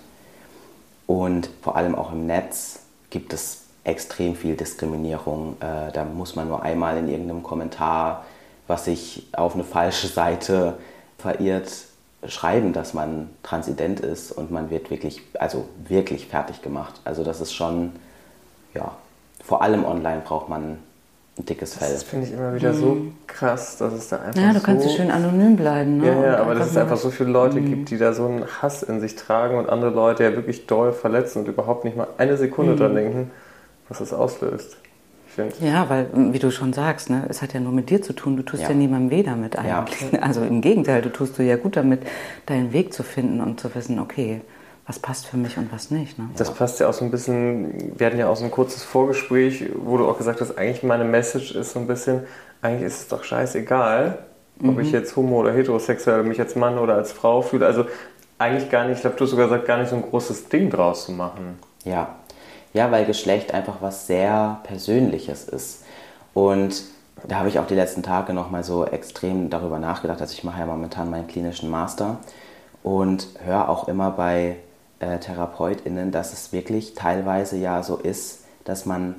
Und vor allem auch im Netz gibt es extrem viel Diskriminierung. Äh, da muss man nur einmal in irgendeinem Kommentar, was sich auf eine falsche Seite verirrt, schreiben, dass man transident ist und man wird wirklich, also wirklich fertig gemacht. Also das ist schon, ja, vor allem online braucht man ein dickes Fell. Das finde ich immer wieder mhm. so krass, dass es da einfach Ja, du so, kannst so schön anonym bleiben. Ne? Ja, ja, aber dass es einfach so viele Leute mhm. gibt, die da so einen Hass in sich tragen und andere Leute ja wirklich doll verletzen und überhaupt nicht mal eine Sekunde mhm. dran denken, was das auslöst. Ja, weil, wie du schon sagst, ne, es hat ja nur mit dir zu tun. Du tust ja, ja niemandem weh damit eigentlich. Ja. Also im Gegenteil, du tust du ja gut damit, deinen Weg zu finden und zu wissen, okay, was passt für mich und was nicht. Ne? Das passt ja auch so ein bisschen, wir hatten ja auch so ein kurzes Vorgespräch, wo du auch gesagt hast, eigentlich meine Message ist so ein bisschen, eigentlich ist es doch scheißegal, mhm. ob ich jetzt homo oder heterosexuell, mich als Mann oder als Frau fühle. Also eigentlich gar nicht, ich glaube, du hast sogar gesagt, gar nicht so ein großes Ding draus zu machen. Ja. Ja, weil Geschlecht einfach was sehr Persönliches ist. Und da habe ich auch die letzten Tage nochmal so extrem darüber nachgedacht. Also ich mache ja momentan meinen klinischen Master und höre auch immer bei äh, TherapeutInnen, dass es wirklich teilweise ja so ist, dass man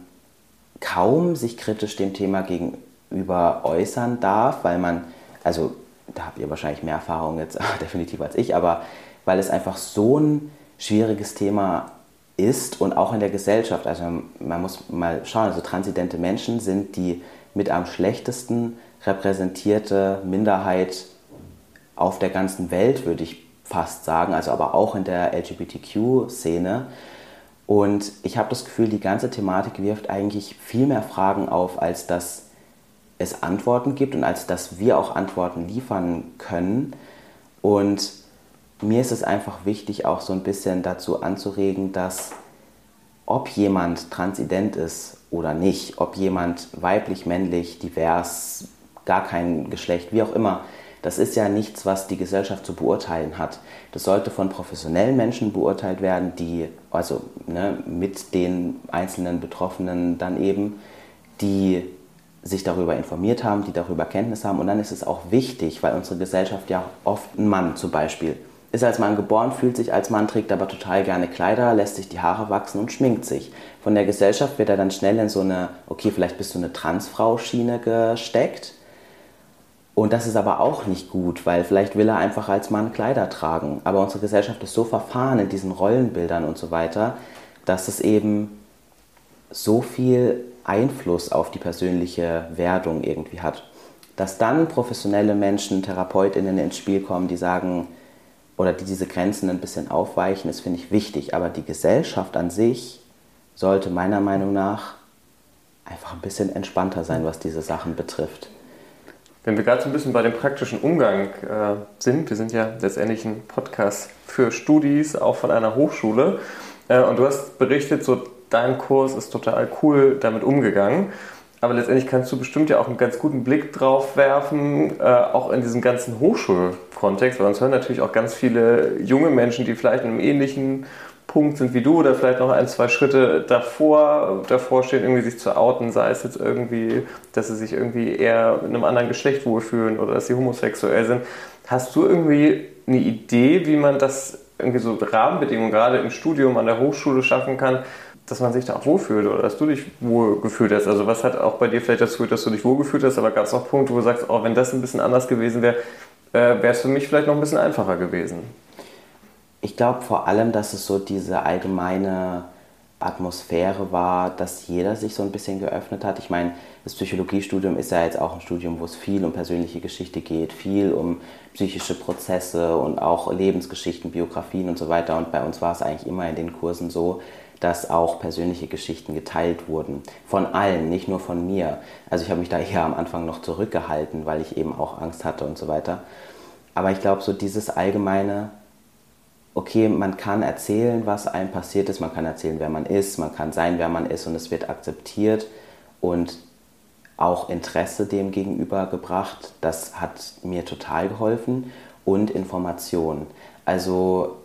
kaum sich kritisch dem Thema gegenüber äußern darf, weil man, also da habt ihr wahrscheinlich mehr Erfahrung jetzt definitiv als ich, aber weil es einfach so ein schwieriges Thema ist und auch in der Gesellschaft. Also man muss mal schauen, also transidente Menschen sind die mit am schlechtesten repräsentierte Minderheit auf der ganzen Welt, würde ich fast sagen, also aber auch in der LGBTQ-Szene. Und ich habe das Gefühl, die ganze Thematik wirft eigentlich viel mehr Fragen auf, als dass es Antworten gibt und als dass wir auch Antworten liefern können. Und mir ist es einfach wichtig, auch so ein bisschen dazu anzuregen, dass ob jemand transident ist oder nicht, ob jemand weiblich, männlich, divers, gar kein Geschlecht, wie auch immer, das ist ja nichts, was die Gesellschaft zu beurteilen hat. Das sollte von professionellen Menschen beurteilt werden, die, also ne, mit den einzelnen Betroffenen dann eben, die sich darüber informiert haben, die darüber Kenntnis haben. Und dann ist es auch wichtig, weil unsere Gesellschaft ja oft ein Mann zum Beispiel ist als Mann geboren, fühlt sich als Mann, trägt aber total gerne Kleider, lässt sich die Haare wachsen und schminkt sich. Von der Gesellschaft wird er dann schnell in so eine, okay, vielleicht bist du eine Transfrau-Schiene gesteckt und das ist aber auch nicht gut, weil vielleicht will er einfach als Mann Kleider tragen. Aber unsere Gesellschaft ist so verfahren in diesen Rollenbildern und so weiter, dass es eben so viel Einfluss auf die persönliche Werdung irgendwie hat. Dass dann professionelle Menschen, TherapeutInnen ins Spiel kommen, die sagen, oder die diese Grenzen ein bisschen aufweichen, ist, finde ich, wichtig. Aber die Gesellschaft an sich sollte meiner Meinung nach einfach ein bisschen entspannter sein, was diese Sachen betrifft. Wenn wir gerade so ein bisschen bei dem praktischen Umgang äh, sind, wir sind ja letztendlich ein Podcast für Studis, auch von einer Hochschule. Äh, und du hast berichtet, so dein Kurs ist total cool damit umgegangen. Aber letztendlich kannst du bestimmt ja auch einen ganz guten Blick drauf werfen, äh, auch in diesem ganzen Hochschulkontext, weil uns hören natürlich auch ganz viele junge Menschen, die vielleicht in einem ähnlichen Punkt sind wie du oder vielleicht noch ein, zwei Schritte davor, davor stehen, irgendwie sich zu outen, sei es jetzt irgendwie, dass sie sich irgendwie eher in einem anderen Geschlecht wohlfühlen oder dass sie homosexuell sind. Hast du irgendwie eine Idee, wie man das irgendwie so Rahmenbedingungen gerade im Studium an der Hochschule schaffen kann, dass man sich da auch wohlfühlt oder dass du dich wohlgefühlt hast? Also was hat auch bei dir vielleicht dazu geführt, dass du dich wohlgefühlt hast, aber gab es auch Punkte, wo du sagst, oh, wenn das ein bisschen anders gewesen wäre, äh, wäre es für mich vielleicht noch ein bisschen einfacher gewesen? Ich glaube vor allem, dass es so diese allgemeine Atmosphäre war, dass jeder sich so ein bisschen geöffnet hat. Ich meine, das Psychologiestudium ist ja jetzt auch ein Studium, wo es viel um persönliche Geschichte geht, viel um psychische Prozesse und auch Lebensgeschichten, Biografien und so weiter. Und bei uns war es eigentlich immer in den Kursen so, dass auch persönliche Geschichten geteilt wurden. Von allen, nicht nur von mir. Also ich habe mich da eher am Anfang noch zurückgehalten, weil ich eben auch Angst hatte und so weiter. Aber ich glaube, so dieses allgemeine okay, man kann erzählen, was einem passiert ist, man kann erzählen, wer man ist, man kann sein, wer man ist und es wird akzeptiert und auch Interesse dem gegenüber gebracht. Das hat mir total geholfen und Information. Also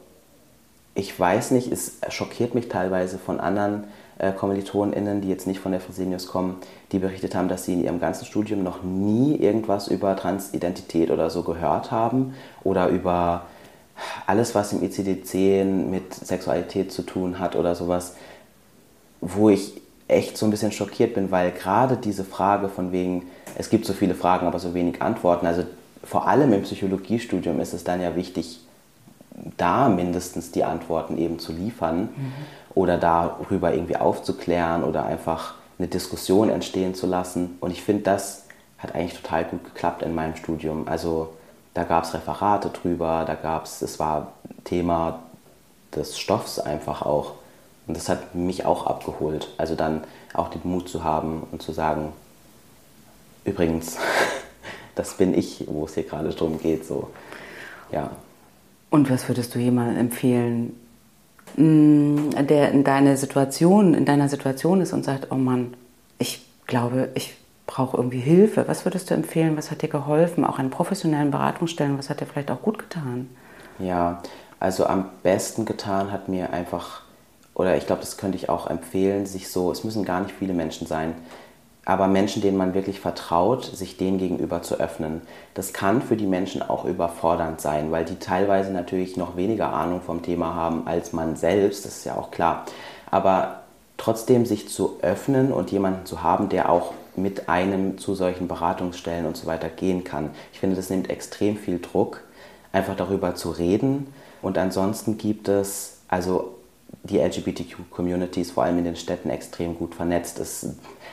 ich weiß nicht, es schockiert mich teilweise von anderen äh, KommilitonInnen, die jetzt nicht von der Fresenius kommen, die berichtet haben, dass sie in ihrem ganzen Studium noch nie irgendwas über Transidentität oder so gehört haben oder über alles, was im ICD-10 mit Sexualität zu tun hat oder sowas, wo ich echt so ein bisschen schockiert bin, weil gerade diese Frage von wegen, es gibt so viele Fragen, aber so wenig Antworten, also vor allem im Psychologiestudium ist es dann ja wichtig, da mindestens die Antworten eben zu liefern mhm. oder darüber irgendwie aufzuklären oder einfach eine Diskussion entstehen zu lassen. Und ich finde, das hat eigentlich total gut geklappt in meinem Studium. Also da gab es Referate drüber, da gab es, es war Thema des Stoffs einfach auch. Und das hat mich auch abgeholt. Also dann auch den Mut zu haben und zu sagen, übrigens, das bin ich, wo es hier gerade drum geht. So. Ja. Und was würdest du jemandem empfehlen, mm, der in deiner Situation, in deiner Situation ist und sagt, oh Mann, ich glaube, ich brauche irgendwie Hilfe. Was würdest du empfehlen? Was hat dir geholfen? Auch an professionellen Beratungsstellen, was hat dir vielleicht auch gut getan? Ja, also am besten getan hat mir einfach, oder ich glaube, das könnte ich auch empfehlen, sich so, es müssen gar nicht viele Menschen sein, aber Menschen, denen man wirklich vertraut, sich denen gegenüber zu öffnen. Das kann für die Menschen auch überfordernd sein, weil die teilweise natürlich noch weniger Ahnung vom Thema haben als man selbst, das ist ja auch klar. Aber trotzdem sich zu öffnen und jemanden zu haben, der auch mit einem zu solchen Beratungsstellen und so weiter gehen kann. Ich finde, das nimmt extrem viel Druck, einfach darüber zu reden. Und ansonsten gibt es, also die LGBTQ-Community ist vor allem in den Städten extrem gut vernetzt. Es,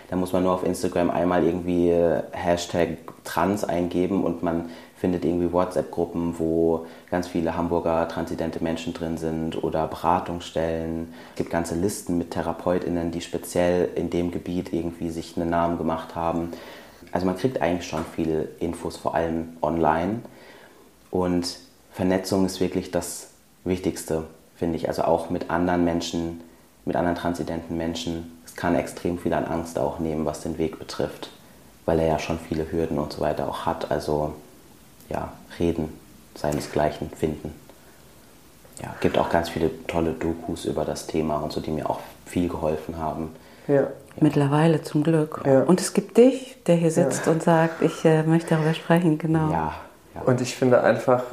da muss man nur auf Instagram einmal irgendwie äh, Hashtag trans eingeben und man findet irgendwie WhatsApp-Gruppen, wo ganz viele Hamburger transidente Menschen drin sind oder Beratungsstellen. Es gibt ganze Listen mit TherapeutInnen, die speziell in dem Gebiet irgendwie sich einen Namen gemacht haben. Also man kriegt eigentlich schon viele Infos, vor allem online. Und Vernetzung ist wirklich das Wichtigste, finde ich. Also auch mit anderen Menschen, mit anderen transidenten Menschen. Es kann extrem viel an Angst auch nehmen, was den Weg betrifft, weil er ja schon viele Hürden und so weiter auch hat. Also ja, reden, seinesgleichen finden. Ja, gibt auch ganz viele tolle Dokus über das Thema und so, die mir auch viel geholfen haben. Ja. ja. Mittlerweile zum Glück. Ja. Und es gibt dich, der hier sitzt ja. und sagt, ich äh, möchte darüber sprechen, genau. Ja, Und ich finde einfach,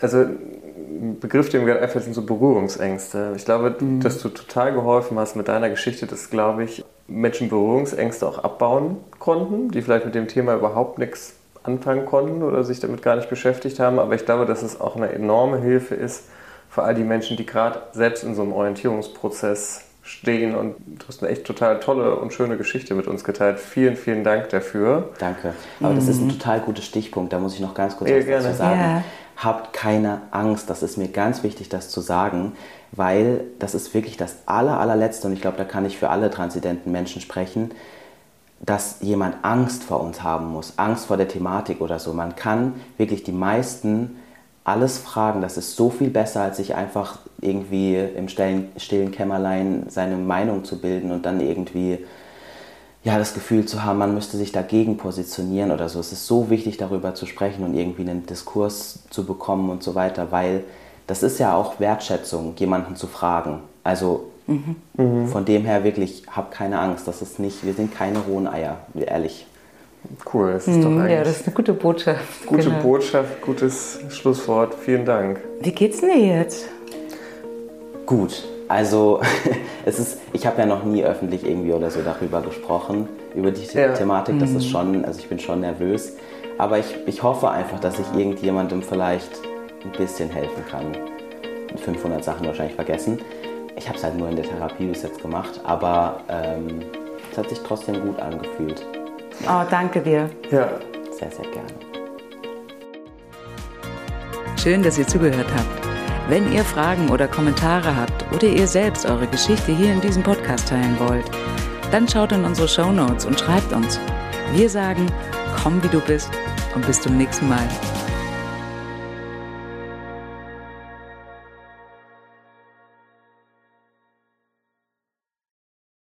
also ein Begriff, der mir gerade einfällt, sind so Berührungsängste. Ich glaube, mhm. dass du total geholfen hast mit deiner Geschichte, dass, glaube ich, Menschen Berührungsängste auch abbauen konnten, die vielleicht mit dem Thema überhaupt nichts anfangen konnten oder sich damit gar nicht beschäftigt haben. Aber ich glaube, dass es auch eine enorme Hilfe ist für all die Menschen, die gerade selbst in so einem Orientierungsprozess stehen. Und du hast eine echt total tolle und schöne Geschichte mit uns geteilt. Vielen, vielen Dank dafür. Danke. Aber mhm. das ist ein mhm. total guter Stichpunkt. Da muss ich noch ganz kurz ja, was gerne. dazu sagen. Ja. Habt keine Angst. Das ist mir ganz wichtig, das zu sagen, weil das ist wirklich das aller, allerletzte. Und ich glaube, da kann ich für alle transidenten Menschen sprechen dass jemand Angst vor uns haben muss, Angst vor der Thematik oder so. Man kann wirklich die meisten alles fragen. Das ist so viel besser, als sich einfach irgendwie im stillen, Kämmerlein seine Meinung zu bilden und dann irgendwie ja, das Gefühl zu haben, man müsste sich dagegen positionieren oder so. Es ist so wichtig, darüber zu sprechen und irgendwie einen Diskurs zu bekommen und so weiter, weil das ist ja auch Wertschätzung, jemanden zu fragen. Also Mhm. Von dem her wirklich, hab keine Angst. Das ist nicht, wir sind keine rohen Eier, ehrlich. Cool, das ist doch eigentlich. Ja, das ist eine gute Botschaft. Gute genau. Botschaft, gutes Schlusswort. Vielen Dank. Wie geht's denn dir jetzt? Gut. Also, es ist, ich habe ja noch nie öffentlich irgendwie oder so darüber gesprochen, über die ja. Thematik. Das mhm. ist schon, also ich bin schon nervös. Aber ich, ich hoffe einfach, dass ich irgendjemandem vielleicht ein bisschen helfen kann. 500 Sachen wahrscheinlich vergessen. Ich habe es halt nur in der Therapie bis jetzt gemacht, aber ähm, es hat sich trotzdem gut angefühlt. Oh, danke dir. Ja. Sehr, sehr gerne. Schön, dass ihr zugehört habt. Wenn ihr Fragen oder Kommentare habt oder ihr selbst eure Geschichte hier in diesem Podcast teilen wollt, dann schaut in unsere Show Notes und schreibt uns. Wir sagen, komm wie du bist und bis zum nächsten Mal.